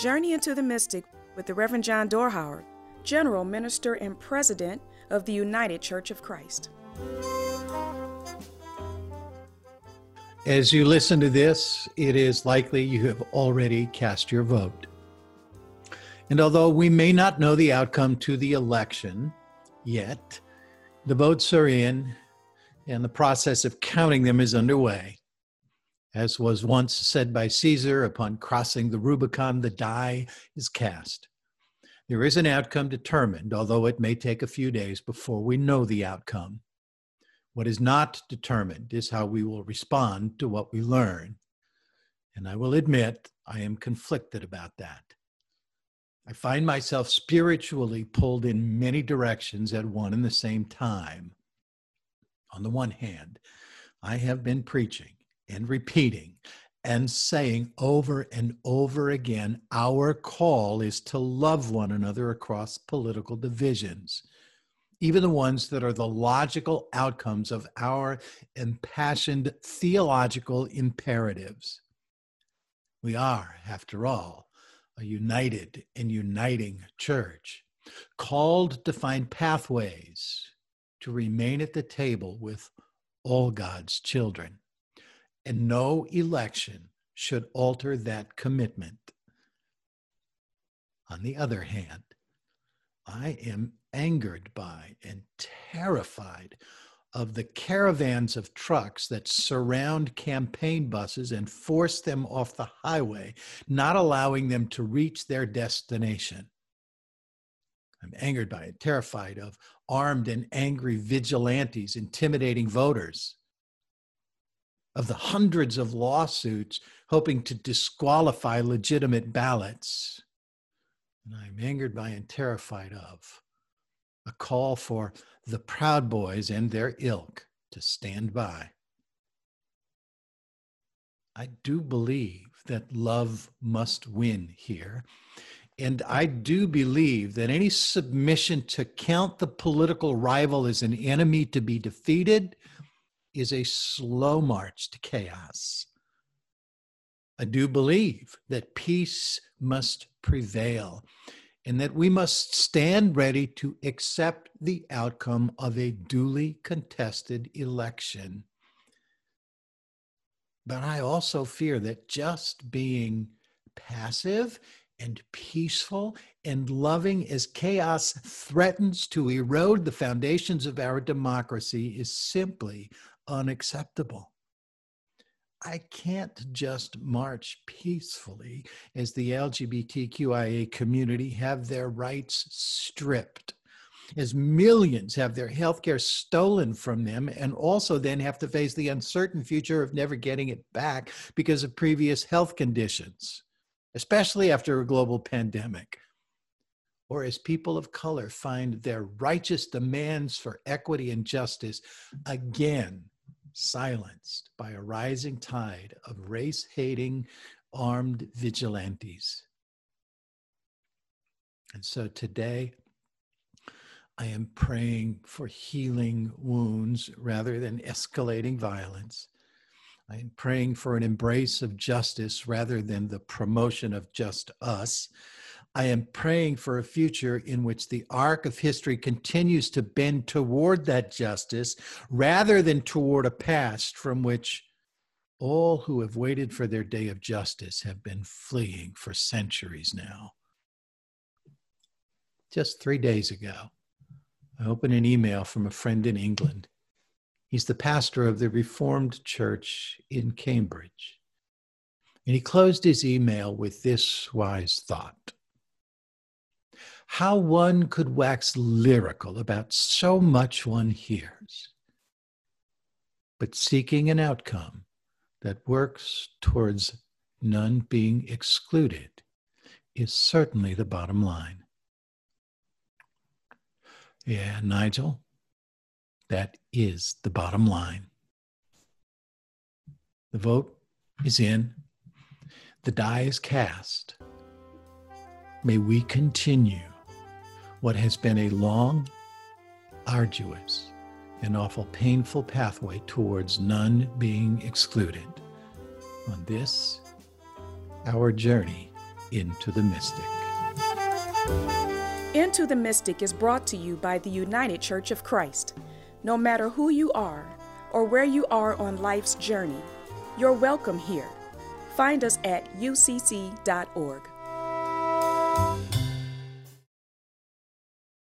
Journey into the Mystic with the Reverend John Dorhauer, General Minister and President of the United Church of Christ. As you listen to this, it is likely you have already cast your vote. And although we may not know the outcome to the election yet, the votes are in and the process of counting them is underway. As was once said by Caesar, upon crossing the Rubicon, the die is cast. There is an outcome determined, although it may take a few days before we know the outcome. What is not determined is how we will respond to what we learn. And I will admit I am conflicted about that. I find myself spiritually pulled in many directions at one and the same time. On the one hand, I have been preaching and repeating and saying over and over again our call is to love one another across political divisions, even the ones that are the logical outcomes of our impassioned theological imperatives. We are, after all, a united and uniting church, called to find pathways to remain at the table with all God's children and no election should alter that commitment. On the other hand, I am angered by and terrified of the caravans of trucks that surround campaign buses and force them off the highway, not allowing them to reach their destination. I'm angered by it, terrified of armed and angry vigilantes intimidating voters of the hundreds of lawsuits hoping to disqualify legitimate ballots. And I'm angered by and terrified of a call for the Proud Boys and their ilk to stand by. I do believe that love must win here. And I do believe that any submission to count the political rival as an enemy to be defeated is a slow march to chaos. I do believe that peace must prevail and that we must stand ready to accept the outcome of a duly contested election. But I also fear that just being passive and peaceful and loving as chaos threatens to erode the foundations of our democracy is simply unacceptable. I can't just march peacefully as the LGBTQIA community have their rights stripped, as millions have their health care stolen from them, and also then have to face the uncertain future of never getting it back because of previous health conditions, especially after a global pandemic. Or as people of color find their righteous demands for equity and justice again silenced by a rising tide of race hating armed vigilantes. And so today, I am praying for healing wounds rather than escalating violence. I am praying for an embrace of justice rather than the promotion of just us. I am praying for a future in which the arc of history continues to bend toward that justice rather than toward a past from which all who have waited for their day of justice have been fleeing for centuries now. Just three days ago, I opened an email from a friend in England. He's the pastor of the Reformed Church in Cambridge. And he closed his email with this wise thought how one could wax lyrical about so much one hears. But seeking an outcome that works towards none being excluded is certainly the bottom line. Yeah, Nigel, that is the bottom line. The vote is in, the die is cast. May we continue what has been a long, arduous, and awful painful pathway towards none being excluded. On this, our journey Into the Mystic. Into the Mystic is brought to you by the United Church of Christ. No matter who you are or where you are on life's journey, you're welcome here. Find us at ucc.org.